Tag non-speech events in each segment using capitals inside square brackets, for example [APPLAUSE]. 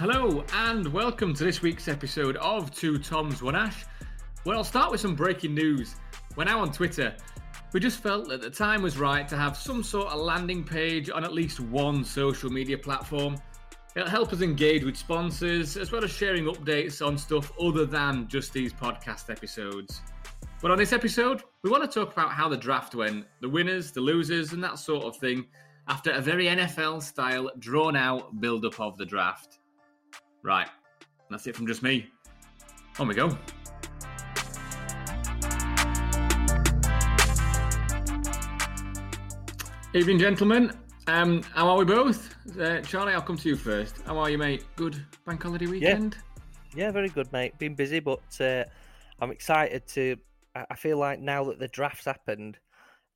Hello, and welcome to this week's episode of Two Toms One Ash. Well, I'll start with some breaking news. We're now on Twitter. We just felt that the time was right to have some sort of landing page on at least one social media platform. It'll help us engage with sponsors as well as sharing updates on stuff other than just these podcast episodes. But on this episode, we want to talk about how the draft went, the winners, the losers, and that sort of thing after a very NFL style, drawn out build up of the draft. Right, that's it from just me. On we go. Evening, gentlemen. Um, how are we both? Uh, Charlie, I'll come to you first. How are you, mate? Good bank holiday weekend? Yeah, yeah very good, mate. Been busy, but uh, I'm excited to. I feel like now that the draft's happened,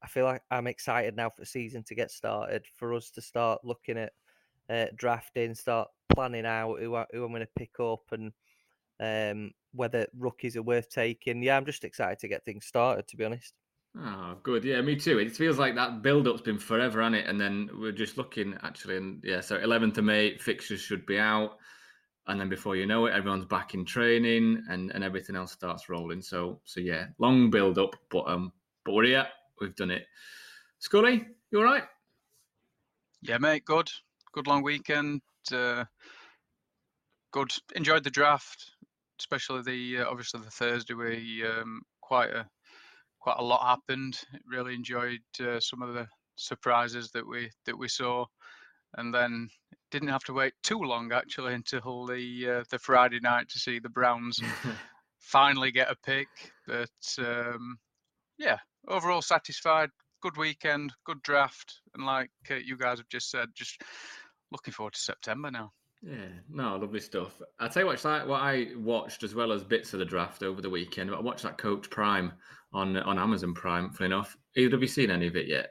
I feel like I'm excited now for the season to get started, for us to start looking at uh, drafting, start planning out who, I, who I'm going to pick up and um, whether rookies are worth taking. Yeah, I'm just excited to get things started, to be honest. Oh, good. Yeah, me too. It feels like that build-up's been forever, hasn't it? And then we're just looking actually, and yeah, so 11th of May fixtures should be out, and then before you know it, everyone's back in training, and and everything else starts rolling. So so yeah, long build-up, but um, but we're here. We've done it. Scully, you all right? Yeah, mate. Good. Good long weekend. Uh, good. Enjoyed the draft, especially the uh, obviously the Thursday. We um, quite a quite a lot happened. Really enjoyed uh, some of the surprises that we that we saw, and then didn't have to wait too long actually until the uh, the Friday night to see the Browns [LAUGHS] finally get a pick. But um, yeah, overall satisfied. Good weekend, good draft, and like uh, you guys have just said, just looking forward to September now. Yeah, no, lovely stuff. I'll tell you what, like what I watched as well as bits of the draft over the weekend. I watched that Coach Prime on on Amazon Prime. For enough, either have you seen any of it yet?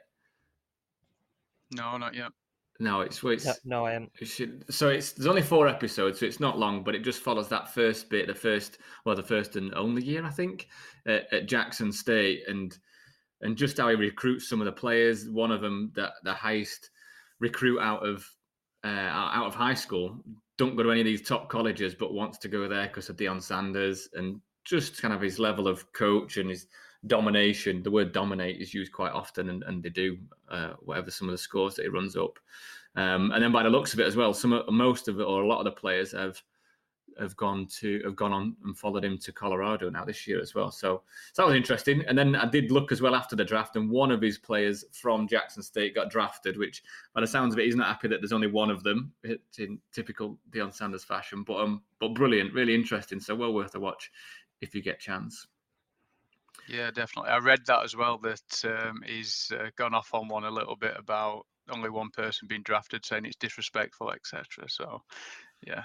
No, not yet. No, it's, well, it's no, no, I am. so it's there's only four episodes, so it's not long, but it just follows that first bit, the first well, the first and only year I think at, at Jackson State, and and just how he recruits some of the players. One of them, that the highest recruit out of uh, out of high school, don't go to any of these top colleges, but wants to go there because of Deion Sanders and just kind of his level of coach and his domination. The word dominate is used quite often, and, and they do uh, whatever some of the scores that he runs up. Um, and then by the looks of it as well, some most of it or a lot of the players have have gone to have gone on and followed him to Colorado now this year as well. So, so that was interesting. And then I did look as well after the draft, and one of his players from Jackson State got drafted. Which, by the sounds of it, he's not happy that there's only one of them in typical Deion Sanders fashion. But um, but brilliant, really interesting. So well worth a watch if you get chance. Yeah, definitely. I read that as well. That um, he's uh, gone off on one a little bit about only one person being drafted, saying it's disrespectful, etc. So, yeah,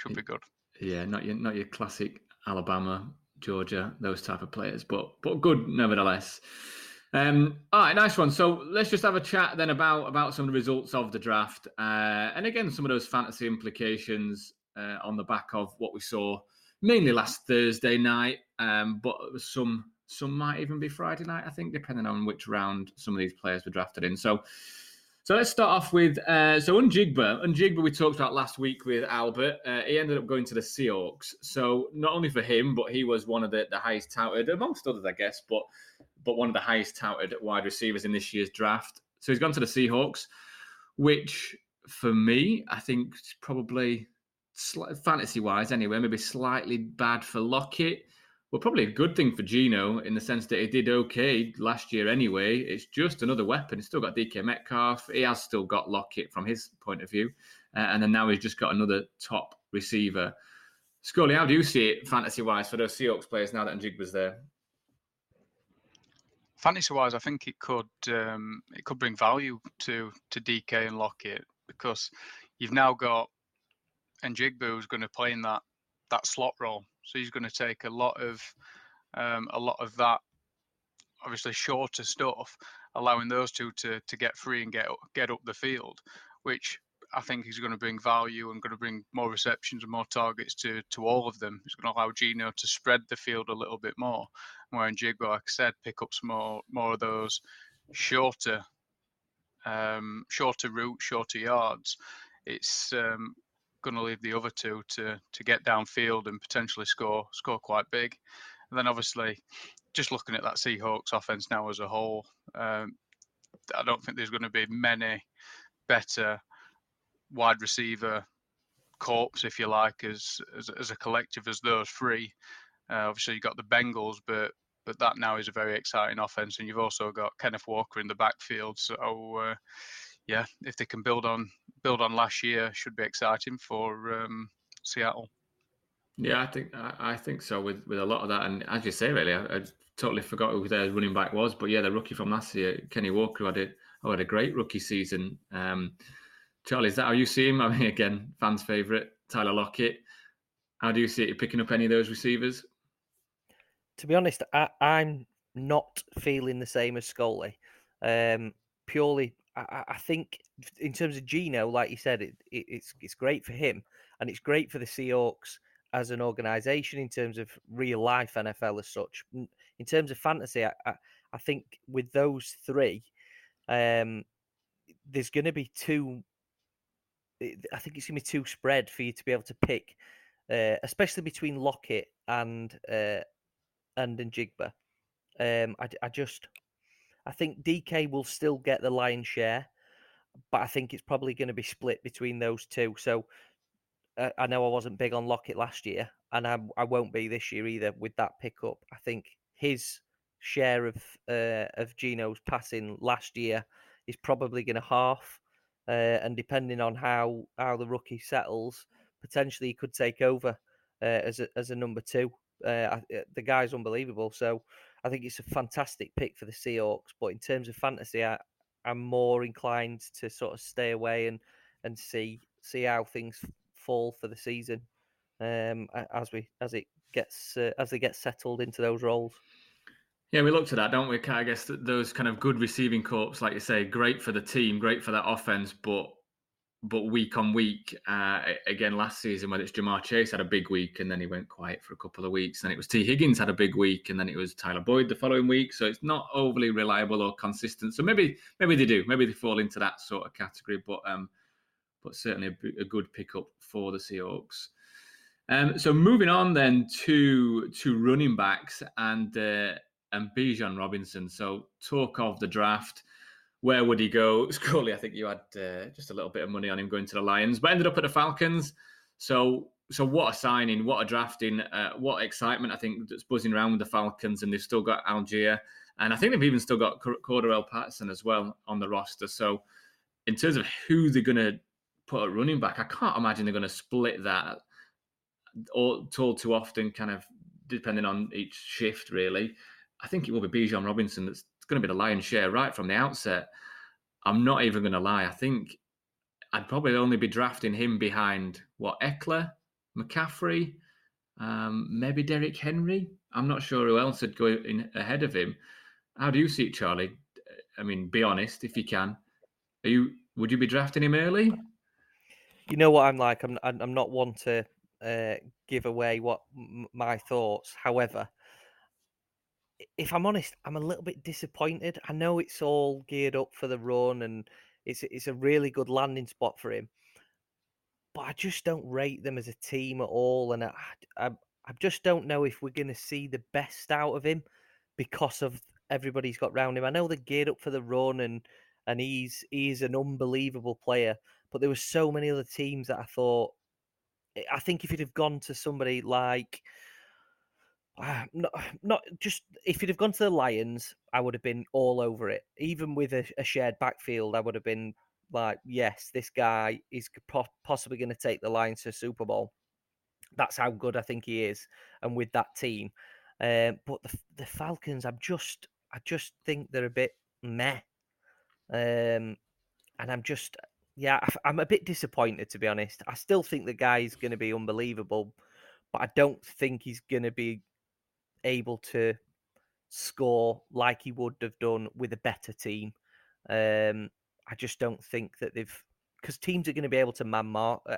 should be good. Yeah, not your not your classic Alabama, Georgia, those type of players, but but good nevertheless. Um, all right, nice one. So let's just have a chat then about about some of the results of the draft, uh, and again some of those fantasy implications uh, on the back of what we saw mainly last Thursday night, um, but some some might even be Friday night, I think, depending on which round some of these players were drafted in. So so let's start off with uh, so Njigba. Njigba we talked about last week with Albert. Uh, he ended up going to the Seahawks. So not only for him, but he was one of the, the highest touted, amongst others, I guess, but but one of the highest touted wide receivers in this year's draft. So he's gone to the Seahawks, which for me, I think probably fantasy wise anyway, maybe slightly bad for Lockett well, probably a good thing for Geno in the sense that he did okay last year anyway. It's just another weapon. He's still got DK Metcalf. He has still got Lockett from his point of view. Uh, and then now he's just got another top receiver. Scully, how do you see it fantasy wise for those Seahawks players now that Njigba's there? Fantasy wise, I think it could um, it could bring value to to DK and Lockett because you've now got Njigba who's going to play in that that slot role so he's going to take a lot of um, a lot of that, obviously shorter stuff, allowing those two to to get free and get get up the field, which I think is going to bring value and going to bring more receptions and more targets to to all of them. It's going to allow Geno to spread the field a little bit more. Where Njigba, like I said, pick up some more more of those shorter um, shorter routes, shorter yards. It's um, going to leave the other two to to get downfield and potentially score score quite big. And then obviously, just looking at that Seahawks offense now as a whole, um, I don't think there's going to be many better wide receiver corps, if you like, as as, as a collective as those three. Uh, obviously, you've got the Bengals, but but that now is a very exciting offense, and you've also got Kenneth Walker in the backfield. So uh, yeah, if they can build on build on last year, should be exciting for um, Seattle. Yeah, I think I think so with with a lot of that, and as you say, really, I, I totally forgot who their running back was, but yeah, the rookie from last year, Kenny Walker, had a who had a great rookie season. Um, Charlie, is that how you see him? [LAUGHS] I mean, again, fans' favourite, Tyler Lockett. How do you see it picking up any of those receivers? To be honest, I, am not feeling the same as Scully. Um, purely, I, I, think in terms of Geno, like you said, it, it, it's it's great for him, and it's great for the Seahawks as an organization in terms of real life NFL as such. In terms of fantasy, I, I, I think with those three, um, there's going to be two. I think it's going to be too spread for you to be able to pick, uh, especially between Lockett and uh, and Njigba. Um, I, I just, I think DK will still get the lion's share, but I think it's probably going to be split between those two. So uh, I know I wasn't big on Lockett last year, and I, I won't be this year either with that pickup. I think his share of uh, of Geno's passing last year is probably going to half, uh, and depending on how how the rookie settles, potentially he could take over uh, as a as a number two. Uh, uh, the guy's unbelievable, so I think it's a fantastic pick for the Seahawks. But in terms of fantasy, I, I'm more inclined to sort of stay away and and see see how things fall for the season um, as we as it gets uh, as they get settled into those roles. Yeah, we looked at that, don't we? I guess those kind of good receiving corps, like you say, great for the team, great for that offense, but but week on week, uh, again last season when it's Ja'Marr Chase had a big week and then he went quiet for a couple of weeks. Then it was Tee Higgins had a big week and then it was Tyler Boyd the following week. So it's not overly reliable or consistent. So maybe maybe they do, maybe they fall into that sort of category. But um, but certainly a, a good pickup for the Seahawks. Um, so moving on then to to running backs and uh, and Bijan Robinson. So talk of the draft. Where would he go? [LAUGHS] Scully, I think you had uh, just a little bit of money on him going to the Lions, but ended up at the Falcons. So so what a signing, what a drafting, uh, what excitement I think that's buzzing around with the Falcons, and they've still got Allgeier, and I think they've even still got Cordarrelle Patterson as well on the roster. So in terms of who they're going to put a running back. I can't imagine they're going to split that all all too often, kind of depending on each shift. Really, I think it will be Bijan Robinson that's going to be the lion's share right from the outset. I'm not even going to lie. I think I'd probably only be drafting him behind what Ekeler, McCaffrey, um, maybe Derrick Henry. I'm not sure who else would go in ahead of him. How do you see it, Charlie? I mean, be honest if you can. Are you would you be drafting him early? you know what I'm like. I'm I'm not one to uh, give away what m- my thoughts. However, if I'm honest, I'm a little bit disappointed. I know it's all geared up for the run, and it's it's a really good landing spot for him. But I just don't rate them as a team at all, and I I, I just don't know if we're going to see the best out of him because of everybody's got round him. I know they're geared up for the run, and and he's he's an unbelievable player. But there were so many other teams that I thought. I think if you'd have gone to somebody like, not [SIGHS] not just if you'd have gone to the Lions, I would have been all over it. Even with a, a shared backfield, I would have been like, yes, this guy is possibly going to take the Lions to Super Bowl. That's how good I think he is, and with that team. Um, but the the Falcons, I'm just, I just think they're a bit meh. Um, and I'm just, yeah, I'm a bit disappointed to be honest. I still think the guy's going to be unbelievable, but I don't think he's going to be able to score like he would have done with a better team. Um, I just don't think that they've because teams are going to be able to man mark, uh,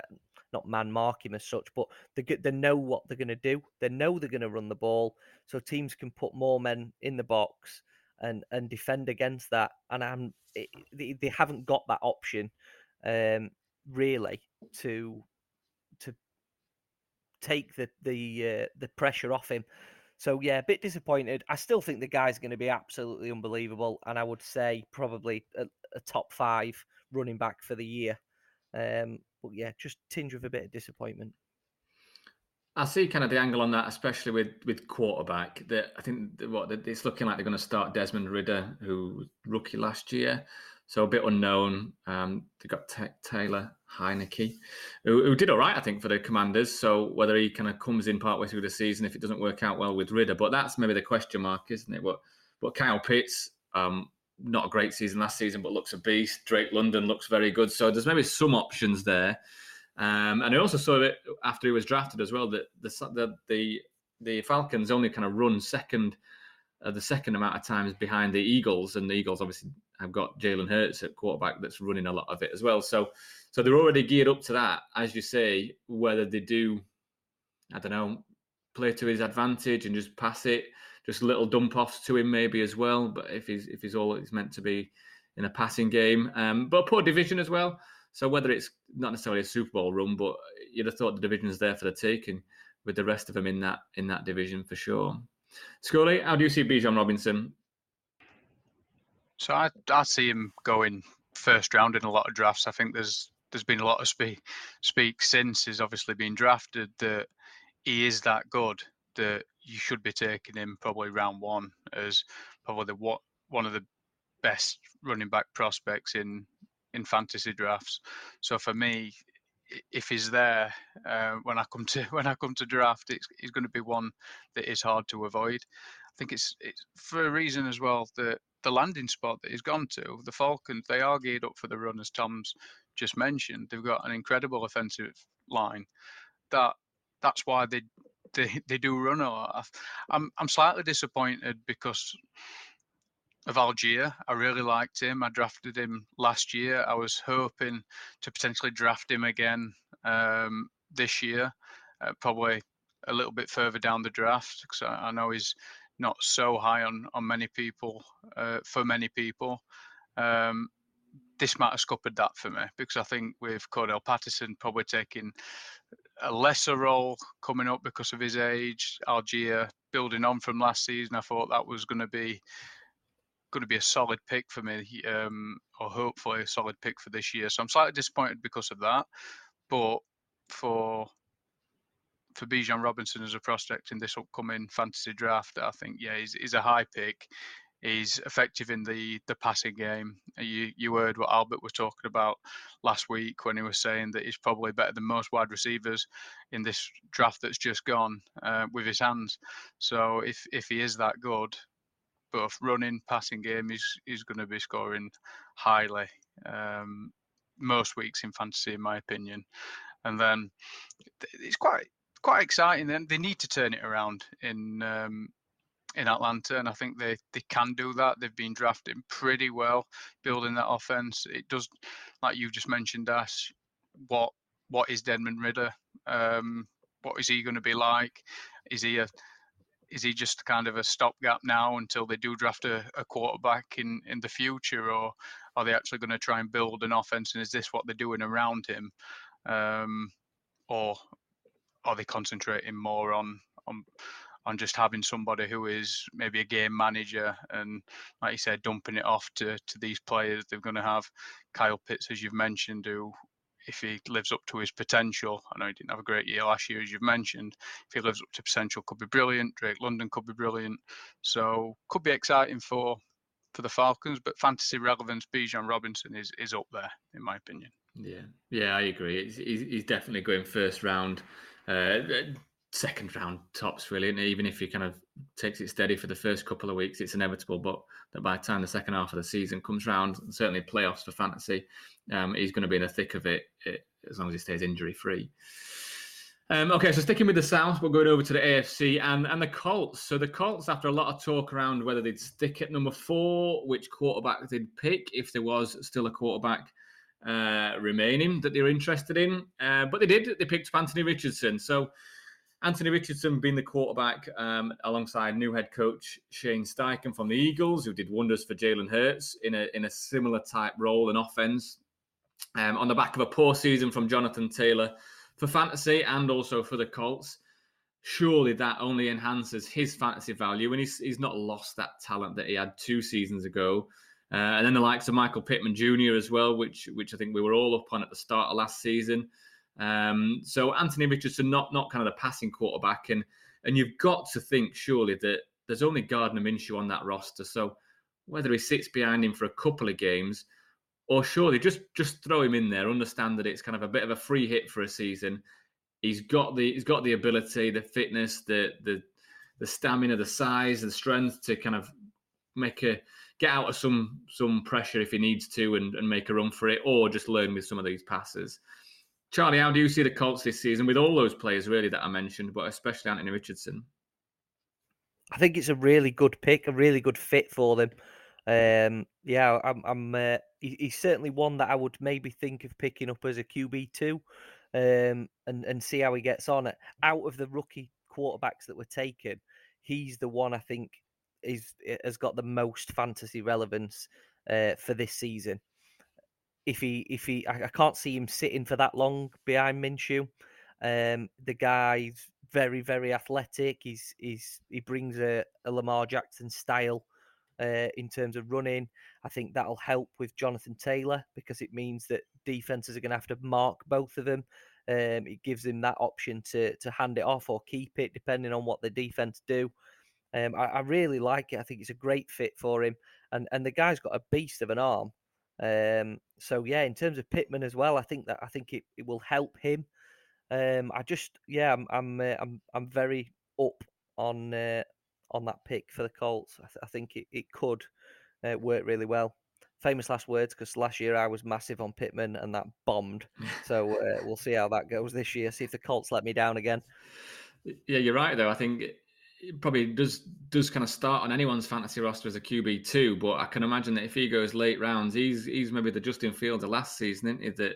not man mark him as such, but they they know what they're going to do. They know they're going to run the ball, so teams can put more men in the box and and defend against that. And I'm they, they haven't got that option um, really to to take the the uh, the pressure off him. So yeah, a bit disappointed. I still think the guy's going to be absolutely unbelievable, and I would say probably a, a top five running back for the year. Um, but yeah, just tinge with a bit of disappointment. I see kind of the angle on that, especially with with quarterback. That I think what it's looking like they're going to start Desmond Ridder, who rookie last year, so a bit unknown. Um, they got Taylor Heinicke, who, who, did all right, I think, for the Commanders. So whether he kind of comes in partway through the season if it doesn't work out well with Ridder, but that's maybe the question mark, isn't it? But but Kyle Pitts, um, not a great season last season, but looks a beast. Drake London looks very good. So there's maybe some options there. Um, and I also saw it after he was drafted as well that the the, the Falcons only kind of run second, uh, the second amount of times behind the Eagles, and the Eagles obviously have got Jalen Hurts at quarterback that's running a lot of it as well. So so they're already geared up to that, as you say. Whether they do, I don't know, play to his advantage and just pass it, just little dump offs to him maybe as well. But if he's if he's all it's meant to be in a passing game, um, but poor division as well. So whether it's not necessarily a Super Bowl run, but you'd have thought the division is there for the taking with the rest of them in that in that division for sure. Scully, how do you see Bijan Robinson? So I I see him going first round in a lot of drafts. I think there's there's been a lot of speak speak since he's obviously been drafted that he is that good that you should be taking him probably round one as probably the what one of the best running back prospects in in fantasy drafts. So for me, if he's there uh, when I come to [LAUGHS] when I come to draft, it's, it's going to be one that is hard to avoid. I think it's it's for a reason as well that the landing spot that he's gone to, the Falcons, they are geared up for the run as Tom's just mentioned. They've got an incredible offensive line. That that's why they [LAUGHS] they, they do run lot. I'm I'm slightly disappointed because of Allgeier. I really liked him. I drafted him last year. I was hoping to potentially draft him again um, this year, uh, probably a little bit further down the draft because I, I, know he's not so high on on many people uh, for many people. Um, this might have scuppered that for me because I think with Cordarrelle Patterson probably taking a lesser role coming up because of his age, Allgeier building on from last season, I thought that was going to be going to be a solid pick for me, um, or hopefully a solid pick for this year. So I'm slightly disappointed because of that. But for for Bijan Robinson as a prospect in this upcoming fantasy draft, I think yeah, he's, he's a high pick. He's effective in the the passing game. You you heard what Albert was talking about last week when he was saying that he's probably better than most wide receivers in this draft that's just gone uh, with his hands. So if if he is that good, both running, passing game, he's he's going to be scoring highly um, most weeks in fantasy, in my opinion. And then it's quite quite exciting. Then they need to turn it around in um, in Atlanta, and I think they they can do that. They've been drafting pretty well, building that offense. It does, like you've just mentioned, Ash. What what is Desmond Ridder? Um, what is he going to be like? Is he a is he just kind of a stopgap now until they do draft a, a quarterback in in the future, or are they actually going to try and build an offense? And is this what they're doing around him, um, or are they concentrating more on on on just having somebody who is maybe a game manager and, like you said, dumping it off to to these players. They're going to have Kyle Pitts, as you've mentioned, who if he lives up to his potential, I know he didn't have a great year last year, as you've mentioned. If he lives up to potential, could be brilliant. Drake London could be brilliant. So could be exciting for for the Falcons. But fantasy relevance, Bijan Robinson is is up there, in my opinion. Yeah, yeah, I agree. He's, he's definitely going first round. Uh, second round tops really and even if he kind of takes it steady for the first couple of weeks it's inevitable but that by the time the second half of the season comes round certainly playoffs for fantasy um, he's going to be in the thick of it, it as long as he stays injury free um, okay so sticking with the south we're going over to the afc and and the colts. So the colts after a lot of talk around whether they'd stick at number four which quarterback they'd pick if there was still a quarterback uh, remaining that they were interested in uh, but they did. They picked anthony richardson. So Anthony Richardson being the quarterback um, alongside new head coach Shane Steichen from the Eagles, who did wonders for Jalen Hurts in a in a similar type role in offense. Um, on the back of a poor season from Jonathan Taylor for fantasy and also for the Colts. Surely that only enhances his fantasy value, and he's he's not lost that talent that he had two seasons ago. Uh, and then the likes of Michael Pittman Jr. as well, which which I think we were all up on at the start of last season. Um, so Anthony Richardson, not not kind of the passing quarterback, and and you've got to think surely that there's only Gardner Minshew on that roster. So whether he sits behind him for a couple of games, or surely just just throw him in there, understand that it's kind of a bit of a free hit for a season. He's got the he's got the ability, the fitness, the the the stamina, the size, the strength to kind of make a get out of some some pressure if he needs to and, and make a run for it, or just learn with some of these passes. Charlie, how do you see the Colts this season with all those players really that I mentioned, but especially Anthony Richardson? I think it's a really good pick, a really good fit for them. Um, yeah, I'm. I'm uh, he, he's certainly one that I would maybe think of picking up as a QB two, um, and and see how he gets on. Out of the rookie quarterbacks that were taken, he's the one I think is has got the most fantasy relevance uh, for this season. If he if he, I, I, can't see him sitting for that long behind Minshew. Um, the guy's very very athletic. He's he's he brings a, a Lamar Jackson style uh, in terms of running. I think that'll help with Jonathan Taylor because it means that defenses are going to have to mark both of them. Um, it gives him that option to to hand it off or keep it, depending on what the defense do. Um, I, I, really like it. I think it's a great fit for him, and and the guy's got a beast of an arm. Um, so yeah, in terms of Pittman as well, I think that I think it, it will help him. Um, I just yeah, I'm I'm uh, I'm I'm very up on uh, on that pick for the Colts. I, th- I think it, it could uh, work really well. Famous last words because last year I was massive on Pittman and that bombed. So uh, we'll see how that goes this year. See if the Colts let me down again. Yeah, you're right though. I think probably does does kind of start on anyone's fantasy roster as a QB two, but I can imagine that if he goes late rounds, he's he's maybe the Justin Fields of last season, he? That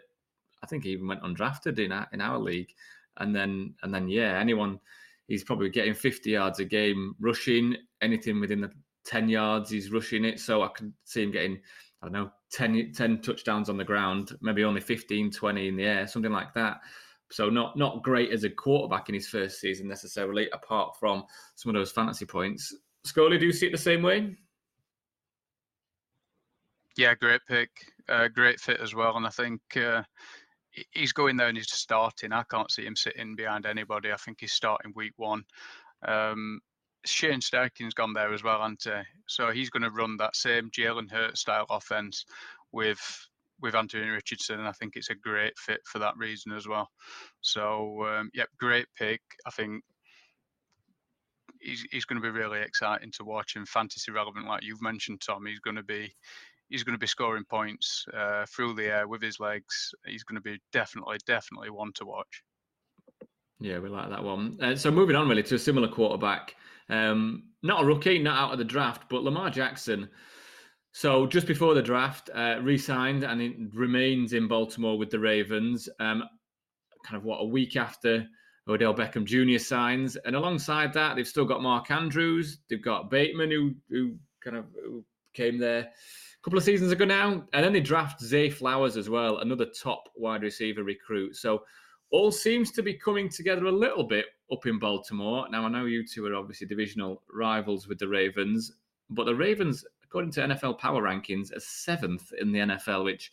I think he even went undrafted in our, in our league, and then and then yeah, anyone he's probably getting 50 yards a game rushing anything within the 10 yards he's rushing it so i can see him getting i don't know 10, 10 touchdowns on the ground maybe only 15 20 in the air something like that so not not great as a quarterback in his first season necessarily apart from some of those fantasy points Scully, do you see it the same way yeah great pick uh, great fit as well and i think uh, he's going there and he's starting. I can't see him sitting behind anybody. I think he's starting week one. Um, Shane Steichen's gone there as well, and so he's going to run that same Jalen Hurts style offense with with Anthony Richardson, and I think it's a great fit for that reason as well. So, um, yep, great pick. I think he's he's going to be really exciting to watch and fantasy relevant, like you've mentioned, Tom. He's going to be he's going to be scoring points uh, through the air with his legs. He's going to be definitely, definitely one to watch. Yeah, we like that one. Uh, so moving on really to a similar quarterback, um, not a rookie, not out of the draft, but Lamar Jackson. So just before the draft, uh, re-signed and it remains in Baltimore with the Ravens. Um, kind of what a week after Odell Beckham Jr. signs, and alongside that, they've still got Mark Andrews. They've got Bateman, who who kind of who came there a couple of seasons ago now. And then they draft Zay Flowers as well, another top wide receiver recruit. So all seems to be coming together a little bit up in Baltimore. Now, I know you two are obviously divisional rivals with the Ravens, but the Ravens, according to NFL Power Rankings, a seventh in the NFL, which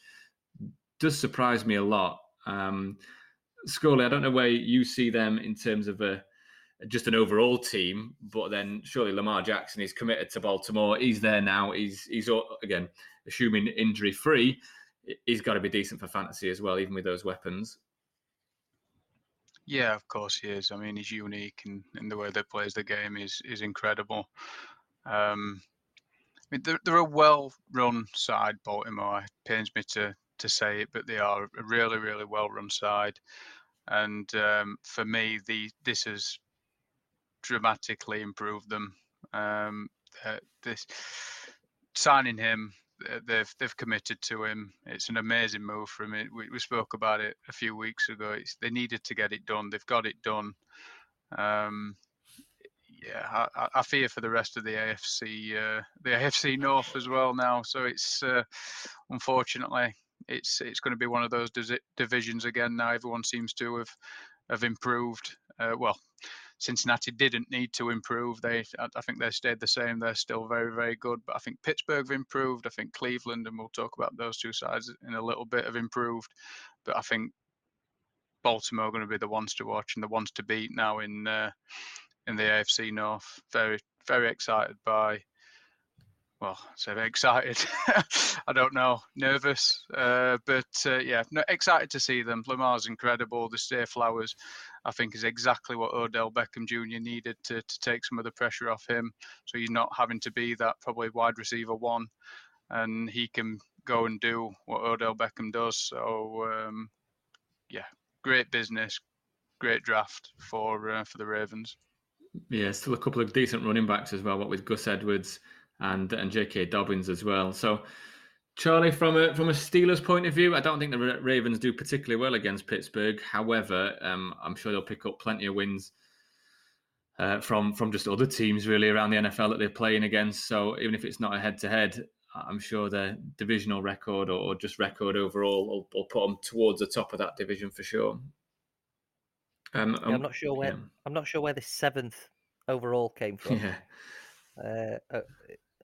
does surprise me a lot. Um, Scully, I don't know where you see them in terms of a just an overall team. But then surely Lamar Jackson is committed to Baltimore. He's there now. He's he's again assuming injury free. He's got to be decent for fantasy as well, even with those weapons. Yeah, of course he is. I mean, he's unique in, in the way they plays the game is is incredible. Um, mean, they're, they're a well-run side, Baltimore. It pains me to to say it, but they are a really, really well-run side. And um, for me, the this has dramatically improved them. Um, uh, this signing him, they've they've committed to him. It's an amazing move for him. We, we spoke about it a few weeks ago. It's, they needed to get it done. They've got it done. Um, yeah, I, I, fear for the rest of the AFC, uh, the AFC North as well now. So it's uh, unfortunately it's it's going to be one of those divisions again. Now everyone seems to have have improved. Uh, well, Cincinnati didn't need to improve. They, I think they stayed the same. They're still very, very good. But I think Pittsburgh have improved. I think Cleveland, and we'll talk about those two sides in a little bit, have improved. But I think Baltimore are going to be the ones to watch and the ones to beat now in uh, in the AFC North. Very, very excited by well, so excited. [LAUGHS] I don't know, nervous, uh, but uh, yeah, no, excited to see them. Lamar's incredible. The Zay Flowers, I think, is exactly what Odell Beckham Jr. needed to to take some of the pressure off him. So he's not having to be that probably wide receiver one, and he can go and do what Odell Beckham does. So um, yeah, great business, great draft for uh, for the Ravens. Yeah, still a couple of decent running backs as well. What with Gus Edwards and and J.K. Dobbins as well. So, Charlie, from a from a Steelers point of view, I don't think the Ravens do particularly well against Pittsburgh. However, um, I'm sure they'll pick up plenty of wins uh, from from just other teams really around the NFL that they're playing against. So even if it's not a head to head, I'm sure their divisional record or, just record overall will, will, put them towards the top of that division for sure. Um, yeah, I'm um, not sure where yeah. I'm not sure where the seventh overall came from. Yeah. Uh, uh,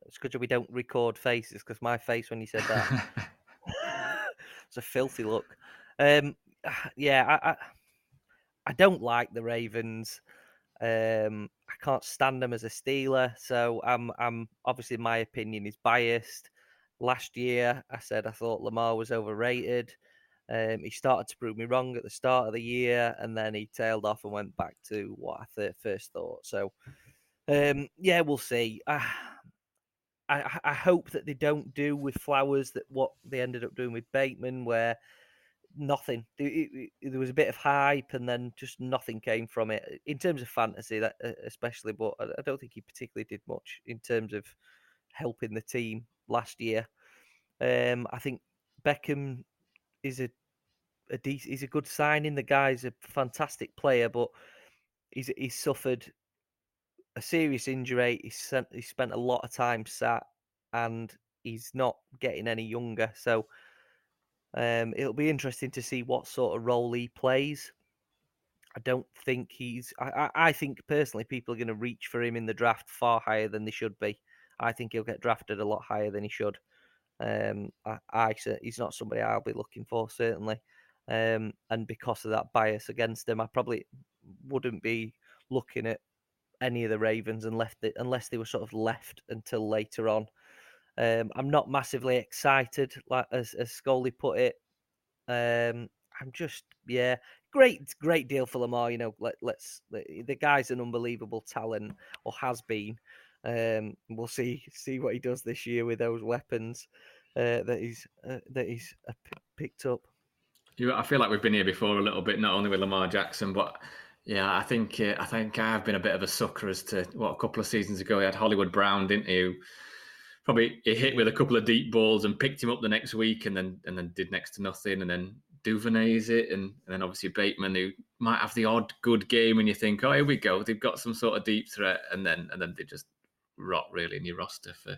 it's good that we don't record faces because my face when you said that [LAUGHS] it's a filthy look. Um, [SIGHS] yeah, I, I, I don't like the Ravens. Um, I can't stand them as a Steeler, so I'm I'm obviously my opinion is biased. Last year, I said I thought Lamar was overrated. Um, he started to prove me wrong at the start of the year, and then he tailed off and went back to what I th- first thought. So, um, yeah, we'll see. Uh, I, I hope that they don't do with Flowers that what they ended up doing with Bateman, where nothing. There was a bit of hype, and then just nothing came from it in terms of fantasy, that especially. But I don't think he particularly did much in terms of helping the team last year. Um, I think Beckham is a a he's a good signing. The guy's a fantastic player, but he's he's suffered a serious injury. He's sent, he spent a lot of time sat, and he's not getting any younger. So um, it'll be interesting to see what sort of role he plays. I don't think he's. I, I think personally, people are going to reach for him in the draft far higher than they should be. I think he'll get drafted a lot higher than he should. Um, I, I he's not somebody I'll be looking for certainly. Um, and because of that bias against him, I probably wouldn't be looking at any of the Ravens and left it, unless they were sort of left until later on. Um, I'm not massively excited, like as, as Scully put it. Um, I'm just yeah, great great deal for Lamar. You know, let, let's the guy's an unbelievable talent or has been. Um, we'll see see what he does this year with those weapons uh, that he's uh, that he's uh, picked up. I feel like we've been here before a little bit, not only with Lamar Jackson, but yeah, I think uh, I think I've been a bit of a sucker as to what a couple of seasons ago he had Hollywood Brown, didn't you? Probably he hit with a couple of deep balls and picked him up the next week, and then and then did next to nothing, and then Duvernay's it, and, and then obviously Bateman who might have the odd good game, and you think, oh, here we go, they've got some sort of deep threat, and then and then they just rot really in your roster for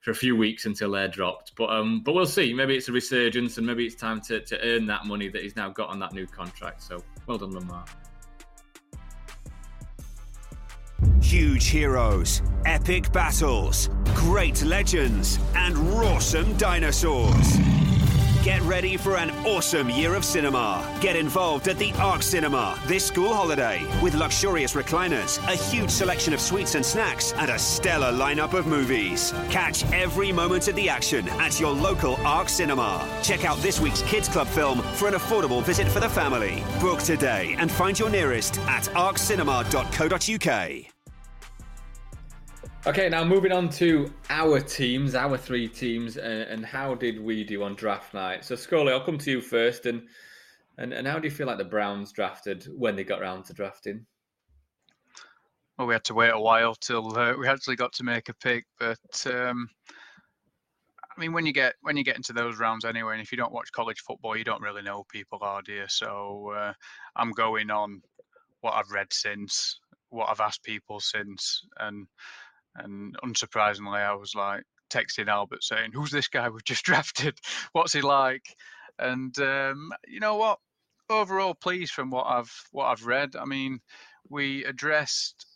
for a few weeks until they're dropped. But um, but we'll see. Maybe it's a resurgence, and maybe it's time to to earn that money that he's now got on that new contract. So well done, Lamar. Huge heroes, epic battles, great legends, and rawsome dinosaurs. Get ready for an awesome year of cinema. Get involved at the Arc Cinema this school holiday with luxurious recliners, a huge selection of sweets and snacks, and a stellar lineup of movies. Catch every moment of the action at your local Arc Cinema. Check out this week's Kids Club film for an affordable visit for the family. Book today and find your nearest at arccinema.co.uk. Okay, now moving on to our teams, our three teams, and, and how did we do on draft night? So, Scully, I'll come to you first, and, and and how do you feel like the Browns drafted when they got around to drafting? Well, we had to wait a while till uh, we actually got to make a pick, but um, I mean, when you get when you get into those rounds anyway, and if you don't watch college football, you don't really know people, are you? So uh, I'm going on what I've read since, what I've asked people since, and and unsurprisingly, I was like, texting Albert saying, "Who's this guy we've just [LAUGHS] drafted? What's he like?" And um, you know what? Overall, pleased from what I've what I've read. I mean, we addressed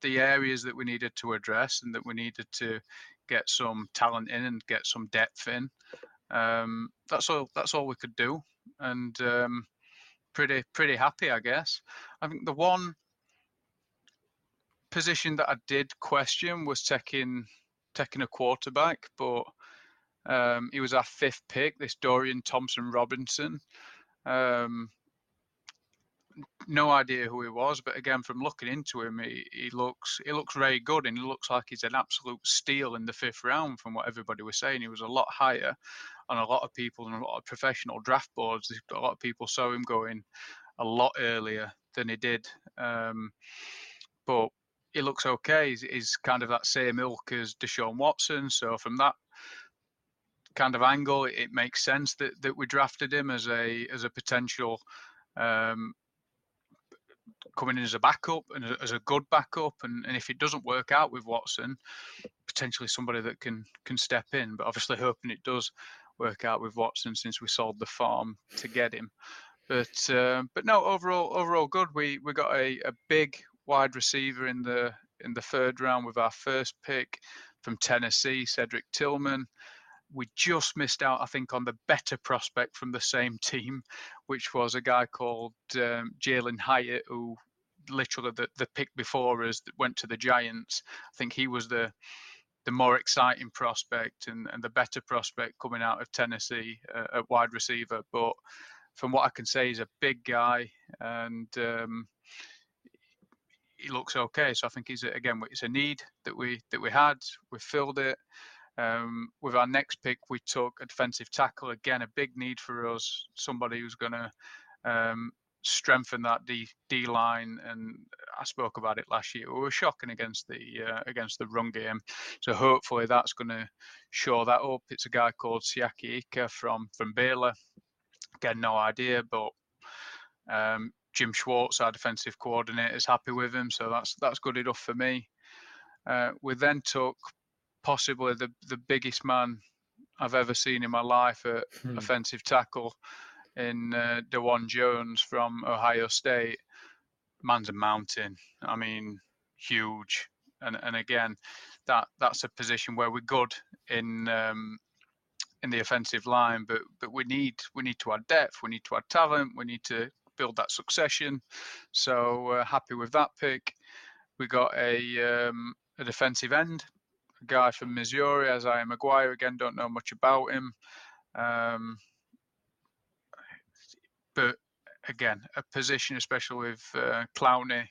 the areas that we needed to address and that we needed to get some talent in and get some depth in. Um, that's all. That's all we could do, and um, pretty pretty happy, I guess. I think the one position that I did question was taking taking a quarterback, but um, he was our fifth pick. This Dorian Thompson Robinson. Um, no idea who he was, but again, from looking into him, he, he looks he looks very good, and he looks like he's an absolute steal in the fifth round. From what everybody was saying, he was a lot higher on a lot of people and a lot of professional draft boards. A lot of people saw him going a lot earlier than he did, um, but he looks okay. He's, he's kind of that same ilk as Deshaun Watson. So from that kind of angle, it, makes sense that that we drafted him as a as a potential um, coming in as a backup and as a good backup. And, and if it doesn't work out with Watson, potentially somebody that can can step in. But obviously hoping it does work out with Watson since we sold the farm to get him. But uh, but no, overall overall good. We we got a, a big wide receiver in the in the third round with our first pick from Tennessee, Cedric Tillman. We just missed out, I think, on the better prospect from the same team, which was a guy called um, Jalin Hyatt, who literally the, the pick before us went to the Giants. I think he was the the more exciting prospect and, and the better prospect coming out of Tennessee uh, at wide receiver. But from what I can say, he's a big guy and um, he looks okay. So I think he's again it's a need that we that we had. We filled it. Um, with our next pick, we took a defensive tackle. Again, a big need for us. Somebody who's going to um, strengthen that D D line. And I spoke about it last year. We were shocking against the uh, against the run game. So hopefully that's going to show that up. It's a guy called Siaki Ika from from Baylor. Again, no idea, but um, Jim Schwartz, our defensive coordinator, is happy with him, so that's that's good enough for me. Uh, we then took possibly the the biggest man I've ever seen in my life at hmm. offensive tackle in uh, Dawand Jones from Ohio State. Man's a mountain. I mean, huge. And and again, that that's a position where we're good in um, in the offensive line, but but we need we need to add depth, we need to add talent, we need to build that succession. So uh, happy with that pick. We got a um, a defensive end, a guy from Missouri, Isaiah McGuire. Again, don't know much about him, um, but again, a position, especially with uh, Clowney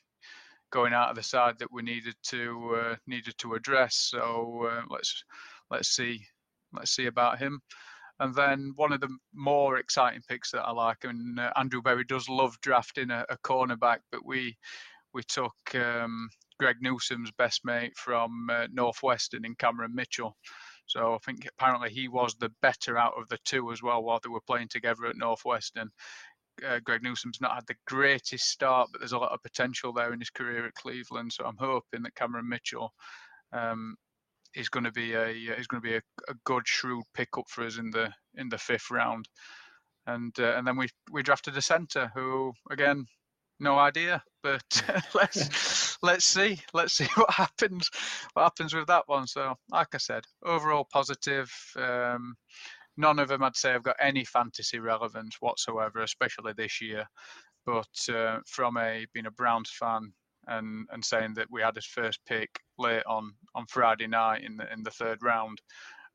going out of the side that we needed to uh, needed to address. So uh, let's let's see let's see about him. And then one of the more exciting picks that I like, and uh, Andrew Berry does love drafting a, a cornerback, but we we took um, Greg Newsome's best mate from uh, Northwestern in Cameron Mitchell. So I think apparently he was the better out of the two as well while they were playing together at Northwestern. Uh, Greg Newsome's not had the greatest start, but there's a lot of potential there in his career at Cleveland. So I'm hoping that Cameron Mitchell um, is going to be a is going to be a, a, good shrewd pickup for us in the in the fifth round, and uh, and then we we drafted a centre who again no idea, but [LAUGHS] let's let's see let's see [LAUGHS] what happens what happens with that one. So like I said, overall positive. Um, none of them I'd say have got any fantasy relevance whatsoever, especially this year. But uh, from a being a Browns fan, and and saying that we had his first pick late on on Friday night in the in the third round.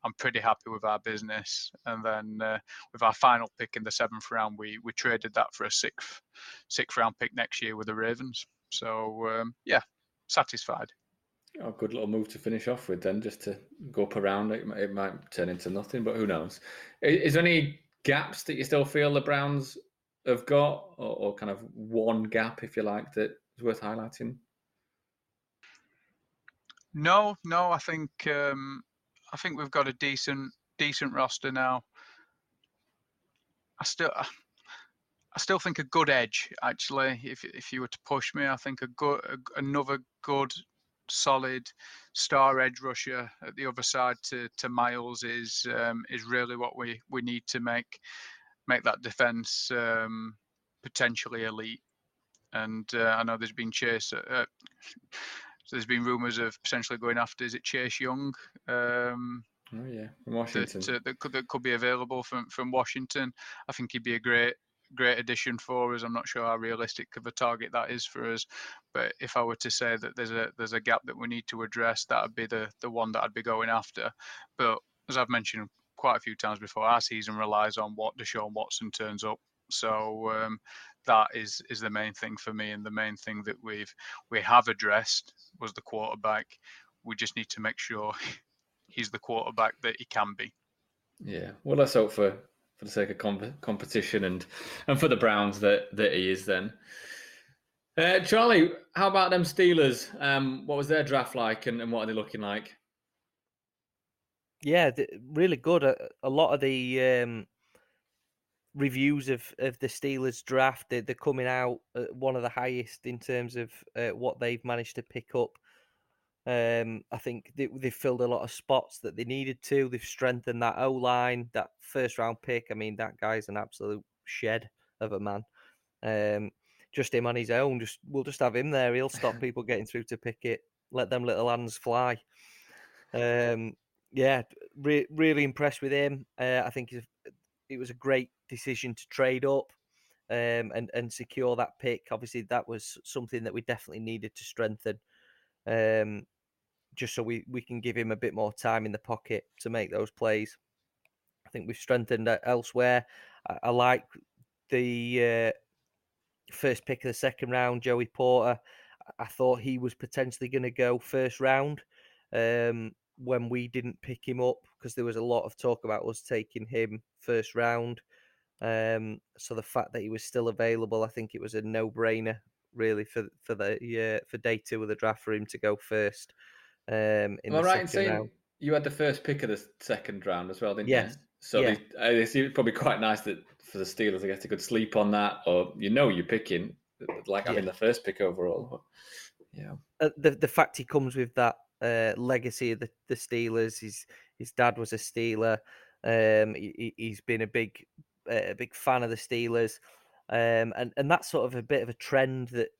I'm pretty happy with our business. And then uh, with our final pick in the seventh round, we we traded that for a sixth sixth round pick next year with the Ravens. So um, yeah, satisfied. Oh, good little move to finish off with then, just to go up around. It, it might turn into nothing, but who knows? Is, is there any gaps that you still feel the Browns have got, or, or kind of one gap, if you like, that is worth highlighting? No, no. I think um, I think we've got a decent decent roster now. I still I still think a good edge actually. If if you were to push me, I think a good a, another good solid star edge rusher at the other side to to Myles is um, is really what we we need to make make that defense um, potentially elite. And uh, I know there's been chase. Uh, uh so there's been rumours of potentially going after is it Chase Young? Um, oh yeah, from Washington. That, uh, that, could that could be available from from Washington. I think he'd be a great great addition for us. I'm not sure how realistic of a target that is for us, but if I were to say that there's a there's a gap that we need to address, that would be the the one that I'd be going after. But as I've mentioned quite a few times before, our season relies on what Deshaun Watson turns up. So um, that is is the main thing for me, and the main thing that we've we have addressed was the quarterback. We just need to make sure [LAUGHS] he's the quarterback that he can be. Yeah, well, let's hope for for the sake of comp- competition and and for the Browns that that he is then. Uh, Charlie, how about them Steelers? Um, what was their draft like, and, and what are they looking like? Yeah, really good. A, a lot of the um, reviews of, of the Steelers draft, they're, they're coming out one of the highest in terms of uh, what they've managed to pick up. Um, I think they, have filled a lot of spots that they needed to. They've strengthened that O line, that first round pick. I mean, that guy's an absolute shed of a man. Um, just him on his own. Just we'll just have him there. He'll stop [LAUGHS] people getting through to Pickett. Let them little hands fly. Um, yeah, re- really impressed with him. Uh, I think it was a great decision to trade up um, and and secure that pick. Obviously, that was something that we definitely needed to strengthen. Um, just so we, we can give him a bit more time in the pocket to make those plays. I think we've strengthened elsewhere. I, I like the uh, first pick of the second round, Joey Porter. I thought he was potentially going to go first round um, when we didn't pick him up because there was a lot of talk about us taking him first round. Um, so the fact that he was still available, I think it was a no-brainer really for for the uh, for day two of the draft for him to go first. Um, in Am I right in saying round. you had the first pick of the second round as well, didn't yes. you? So yeah. they, it's probably quite nice that for the Steelers to get a good sleep on that, or you know you're picking like having yeah. the first pick overall. But, yeah, uh, the the fact he comes with that uh, legacy of the, the Steelers. His his dad was a Steeler. Um, he, has been a big a big fan of the Steelers, um, and and that's sort of a bit of a trend that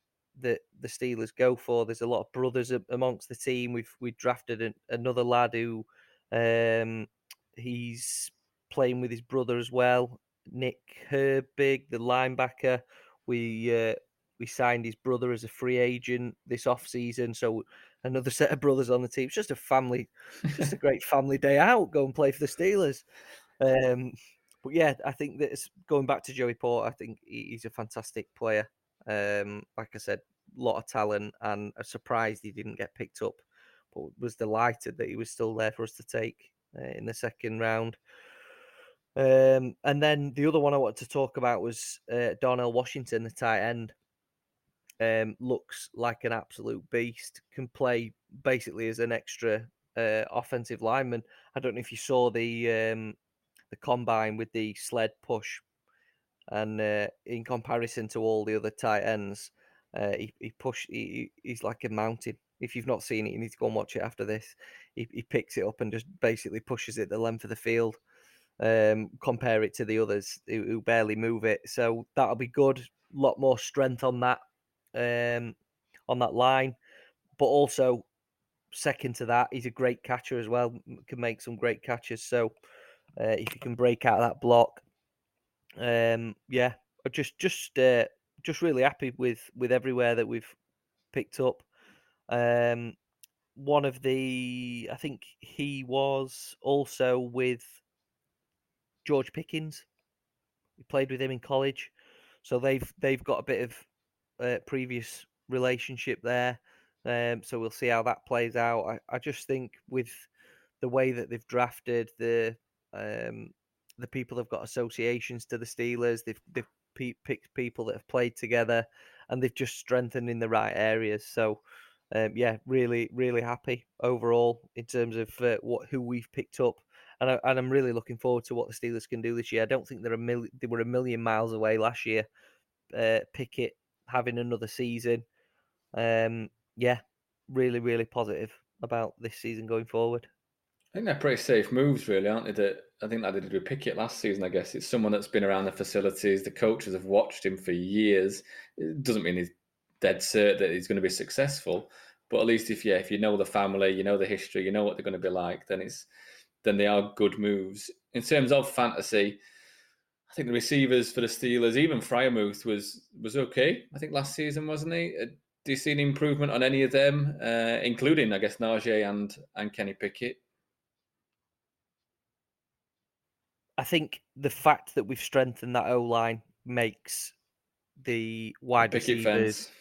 that the Steelers go for. There's a lot of brothers amongst the team. We've we drafted an, another lad who um, he's playing with his brother as well, Nick Herbig, the linebacker. We uh, we signed his brother as a free agent this off season, so another set of brothers on the team. It's just a family, just a [LAUGHS] great family day out. Go and play for the Steelers. Um, but yeah, I think that going back to Joey Porter, I think he's a fantastic player. Um, like I said, a lot of talent, and a surprised he didn't get picked up, but was delighted that he was still there for us to take uh, in the second round. Um, and then the other one I wanted to talk about was uh, Darnell Washington, the tight end. Um, looks like an absolute beast. Can play basically as an extra uh, offensive lineman. I don't know if you saw the um, the combine with the sled push, and uh, in comparison to all the other tight ends, uh, he, he push he, he's like a mountain. If you've not seen it, you need to go and watch it after this. He, he picks it up and just basically pushes it the length of the field. Um, compare it to the others who, who barely move it, so that'll be good. A lot more strength on that um, on that line, but also second to that, he's a great catcher as well. Can make some great catches. So uh, if you can break out of that block, um, yeah, just just uh, just really happy with with everywhere that we've picked up. Um, one of the, I think he was also with George Pickens. We played with him in college, so they've they've got a bit of uh, previous relationship there. Um, so we'll see how that plays out. I, I just think with the way that they've drafted the um, the people have got associations to the Steelers. They've they've picked people that have played together, and they've just strengthened in the right areas. So, um, yeah, really really happy overall in terms of uh, what who we've picked up, and I, and I'm really looking forward to what the Steelers can do this year. I don't think they're a mil- they were a million miles away last year. Uh, Pickett having another season. Um, yeah, really, really positive about this season going forward. I think they're pretty safe moves, really, aren't they? That I think that they did with Pickett last season. I guess it's someone that's been around the facilities. The coaches have watched him for years. It doesn't mean he's dead cert that he's going to be successful, but at least if yeah, if you know the family, you know the history, you know what they're going to be like, then it's then they are good moves. In terms of fantasy, I think the receivers for the Steelers, even Freiermuth was was okay. I think last season wasn't he? Uh, do you see an improvement on any of them, uh, including I guess Najee and and Kenny Pickett? I think the fact that we've strengthened that O line makes the wide Pickett receivers fence.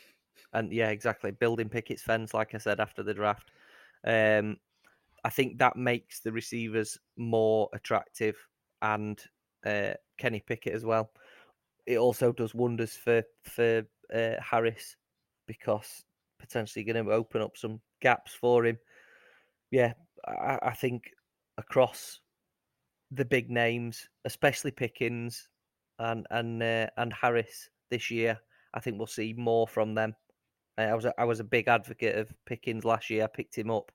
and yeah, exactly building Pickett's fence, like I said after the draft. Um, I think that makes the receivers more attractive and uh, Kenny Pickett as well. It also does wonders for for uh, Harris because potentially going to open up some gaps for him. Yeah, I, I think across the big names, especially Pickens and and uh, and Harris this year. I think we'll see more from them. Uh, I was a, I was a big advocate of Pickens last year. I picked him up.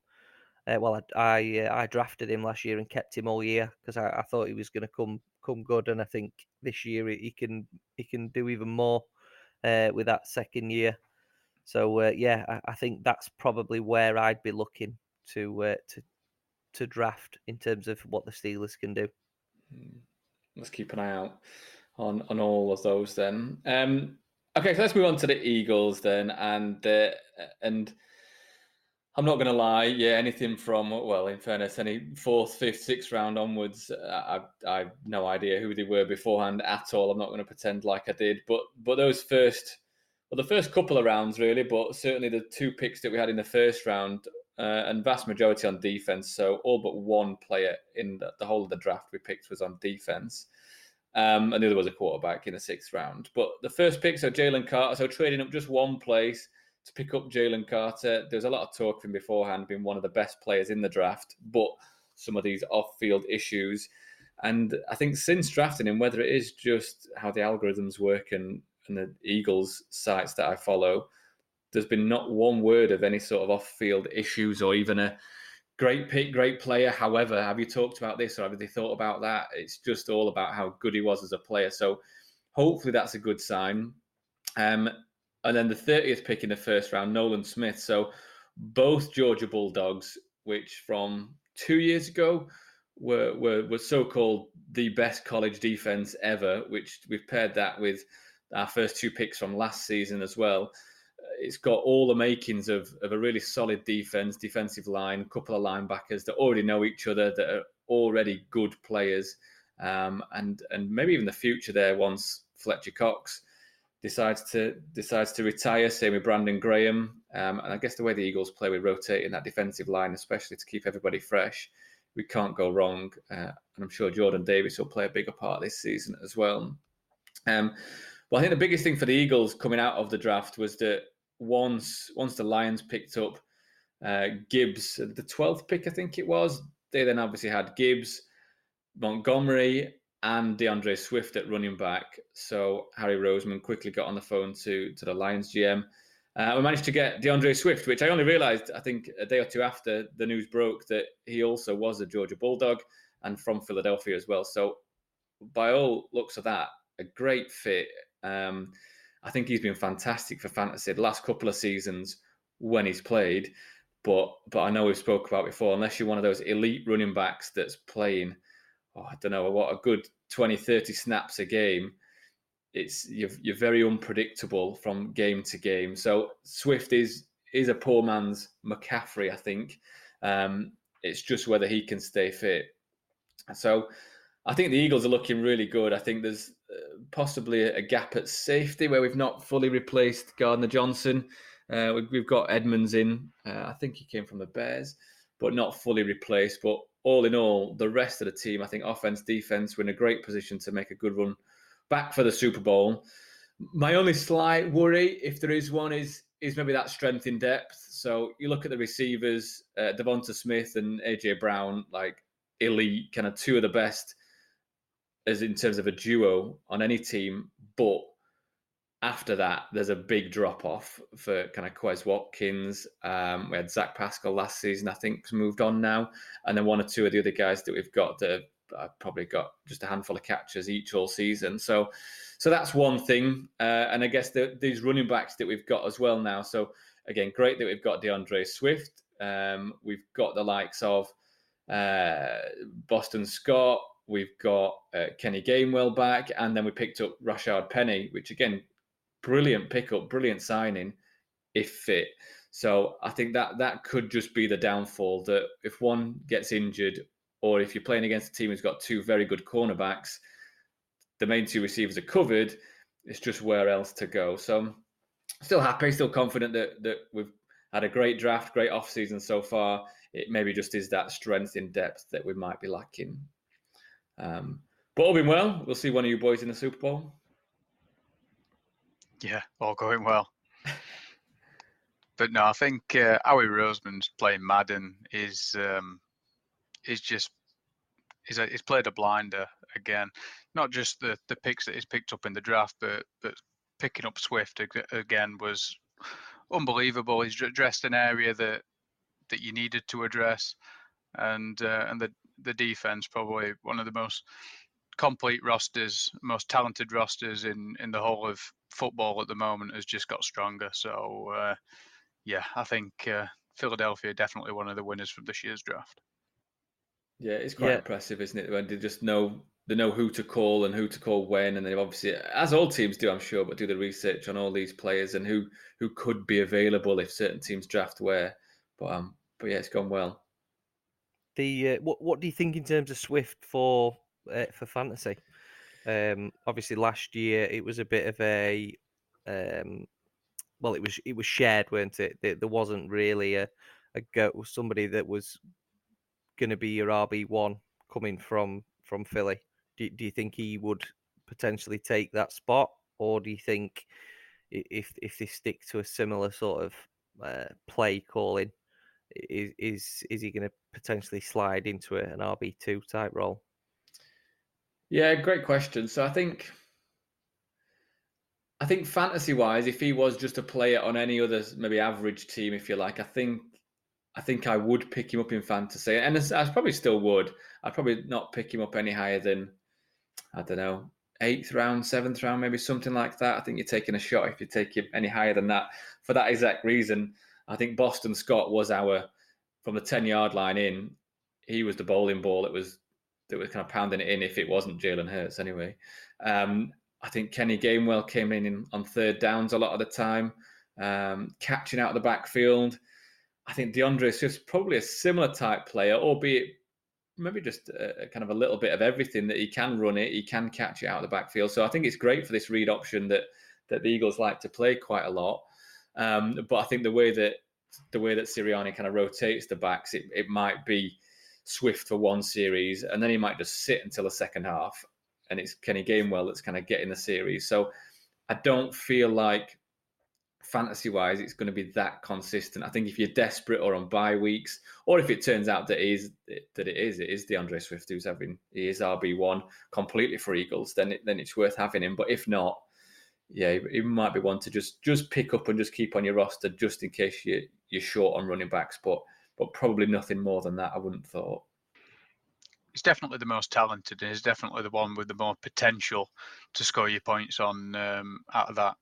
Uh, well, I I, uh, I, drafted him last year and kept him all year because I, I, thought he was going to come come good, and I think this year he can he can do even more uh, with that second year. So uh, yeah, I, I, think that's probably where I'd be looking to uh, to to draft in terms of what the Steelers can do. Hmm. Let's keep an eye out on on all of those then. Um, okay, so let's move on to the Eagles then, and uh, and I'm not going to lie, yeah, anything from well, in fairness, any fourth, fifth, sixth round onwards, I I have no idea who they were beforehand at all. I'm not going to pretend like I did, but but those first. Well, the first couple of rounds, really, but certainly the two picks that we had in the first round uh, and vast majority on defense. So all but one player in the, the whole of the draft we picked was on defense. Um, and the other was a quarterback in the sixth round. But the first pick, so Jalen Carter, so trading up just one place to pick up Jalen Carter. There's a lot of talk from beforehand being one of the best players in the draft, but some of these off-field issues. And I think since drafting him, whether it is just how the algorithms work and, and the Eagles sites that I follow, there's been not one word of any sort of off-field issues or even a great pick, great player. However, have you talked about this or have they thought about that? It's just all about how good he was as a player. So hopefully that's a good sign. Um, and then the 30th pick in the first round, Nolan Smith. So both Georgia Bulldogs, which from two years ago were, were, were so-called the best college defense ever, which we've paired that with our first two picks from last season as well it's got all the makings of, of a really solid defense, defensive line, couple of linebackers that already know each other, that are already good players, um, and and maybe even the future there once Fletcher Cox decides to decides to retire. Same with Brandon Graham, um, and I guess the way the Eagles play with rotating that defensive line, especially to keep everybody fresh, we can't go wrong. Uh, and I'm sure Jordan Davis will play a bigger part this season as well. Um, well, I think the biggest thing for the Eagles coming out of the draft was that once once the Lions picked up uh, Gibbs, the twelfth pick, I think it was. They then obviously had Gibbs, Montgomery, and D'Andre Swift at running back. So Harry Roseman quickly got on the phone to to the Lions GM. Uh, we managed to get D'Andre Swift, which I only realised I think a day or two after the news broke that he also was a Georgia Bulldog and from Philadelphia as well. So by all looks of that, a great fit. Um, I think he's been fantastic for fantasy the last couple of seasons when he's played. But but I know we've spoke about before, unless you're one of those elite running backs that's playing, oh, I don't know, what a good 20, 30 snaps a game, it's you're, you're very unpredictable from game to game. So Swift is is a poor man's McCaffrey, I think. Um, it's just whether he can stay fit. So I think the Eagles are looking really good. I think there's uh, possibly a gap at safety where we've not fully replaced Gardner Johnson. Uh, we've got Edmunds in. Uh, I think he came from the Bears, but not fully replaced. But all in all, the rest of the team, I think offense, defense, we're in a great position to make a good run back for the Super Bowl. My only slight worry, if there is one, is is maybe that strength in depth. So you look at the receivers, uh, DeVonta Smith and AJ Brown, like elite, kind of two of the best as in terms of a duo on any team, but after that, there's a big drop off for kind of Quez Watkins. Um, we had Zach Pascal last season, I think, moved on now, and then one or two of the other guys that we've got that have probably got just a handful of catches each all season. So, so that's one thing, uh, and I guess the, these running backs that we've got as well now. So again, great that we've got D'Andre Swift. Um, we've got the likes of uh, Boston Scott. We've got uh, Kenny Gainwell back, and then we picked up Rashaad Penny, which again, brilliant pickup, brilliant signing, if fit. So I think that that could just be the downfall that if one gets injured, or if you're playing against a team who's got two very good cornerbacks, the main two receivers are covered. It's just where else to go. So still happy, still confident that that we've had a great draft, great off season so far. It maybe just is that strength in depth that we might be lacking. Um, but all been well. We'll see one of you boys in the Super Bowl. Yeah, all going well. but no, I think uh, Howie Roseman's playing Madden is um, is just is a, he's played a blinder again. Not just the the picks that he's picked up in the draft, but but picking up Swift again was unbelievable. He's addressed an area that that you needed to address, and uh, and the the defense probably one of the most complete rosters, most talented rosters in in the whole of football at the moment has just got stronger. So uh, yeah, I think uh, Philadelphia definitely one of the winners from this year's draft. Yeah, it's quite yeah. impressive, isn't it? When they just know they know who to call and who to call when, and they obviously, as all teams do, I'm sure, but do the research on all these players and who who could be available if certain teams draft where. But um, but yeah, it's gone well. The uh, what what do you think in terms of Swift for uh, for fantasy? Um, obviously, last year it was a bit of a um, well, it was it was shared, weren't it? There, wasn't really a a go somebody that was going to be your RB one coming from from Philly. Do, do you think he would potentially take that spot, or do you think if if they stick to a similar sort of uh, play calling, is is is he going to potentially slide into an RB two type role? Yeah, great question. So I think I think fantasy wise, if he was just a player on any other maybe average team, if you like, I think I think I would pick him up in fantasy, and I probably still would. I'd probably not pick him up any higher than I don't know eighth round, seventh round, maybe something like that. I think you're taking a shot if you take him any higher than that for that exact reason. I think Boston Scott was our from the ten yard line in. He was the bowling ball It was that was kind of pounding it in. If it wasn't Jalen Hurts, anyway. Um, I think Kenny Gainwell came in, in on third downs a lot of the time, um, catching out of the backfield. I think D'Andre Swift's probably a similar type player, albeit maybe just a, kind of a little bit of everything that he can run it, he can catch it out of the backfield. So I think it's great for this read option that that the Eagles like to play quite a lot. Um, but I think the way that the way that Sirianni kind of rotates the backs, it, it might be Swift for one series, and then he might just sit until the second half, and it's Kenny Gainwell that's kind of getting the series. So I don't feel like fantasy wise, it's going to be that consistent. I think if you're desperate or on bye weeks, or if it turns out that it is that it is, it is D'Andre Swift who's having he is RB one completely for Eagles, then it, then it's worth having him. But if not, yeah, it might be one to just just pick up and just keep on your roster just in case you you're short on running backs. But but probably nothing more than that. I wouldn't thought. He's definitely the most talented, and he's definitely the one with the more potential to score your points on um, out of that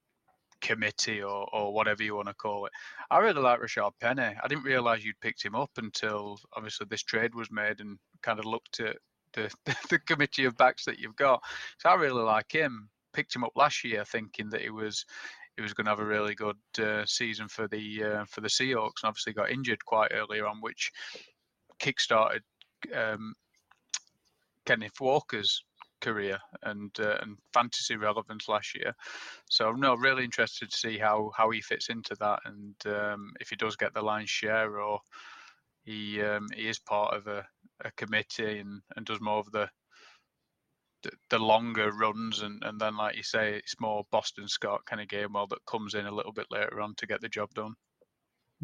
committee or, or whatever you want to call it. I really like Rashaad Penny. I didn't realize you'd picked him up until obviously this trade was made and kind of looked at the, [LAUGHS] the committee of backs that you've got. So I really like him. Picked him up last year thinking that he was he was going to have a really good uh, season for the uh, for the Seahawks, and obviously got injured quite earlier on, which kickstarted um, Kenneth Walker's career and uh, and fantasy relevance last year. So no, really interested to see how how he fits into that and um, if he does get the lion's share or he um, he is part of a, a committee and, and does more of the the, longer runs and, and then like you say it's more Boston Scott kind of Gainwell that comes in a little bit later on to get the job done.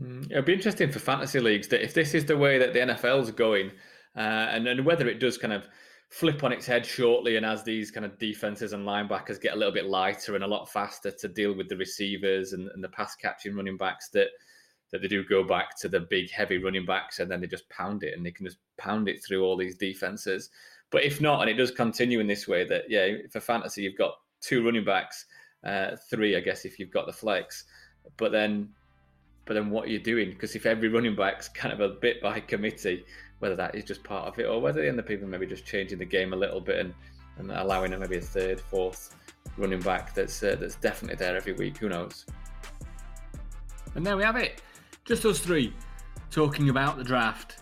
Mm, it'll be interesting for fantasy leagues that if this is the way that the NFL's going, uh, and and whether it does kind of flip on its head shortly, and as these kind of defenses and linebackers get a little bit lighter and a lot faster to deal with the receivers and, and the pass catching running backs, that that they do go back to the big heavy running backs and then they just pound it and they can just pound it through all these defenses. But if not, and it does continue in this way, that yeah, for fantasy you've got two running backs, uh, three I guess if you've got the flex, but then but then what are you doing? Because if every running back's kind of a bit by committee, whether that is just part of it or whether the of people maybe just changing the game a little bit and, and allowing a, maybe a third, fourth running back that's uh, that's definitely there every week. Who knows? And there we have it. Just us three talking about the draft.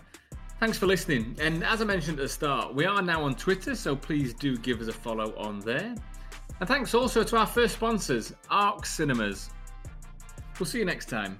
Thanks for listening. And as I mentioned at the start, we are now on Twitter, so please do give us a follow on there. And thanks also to our first sponsors, Arc Cinemas. We'll see you next time.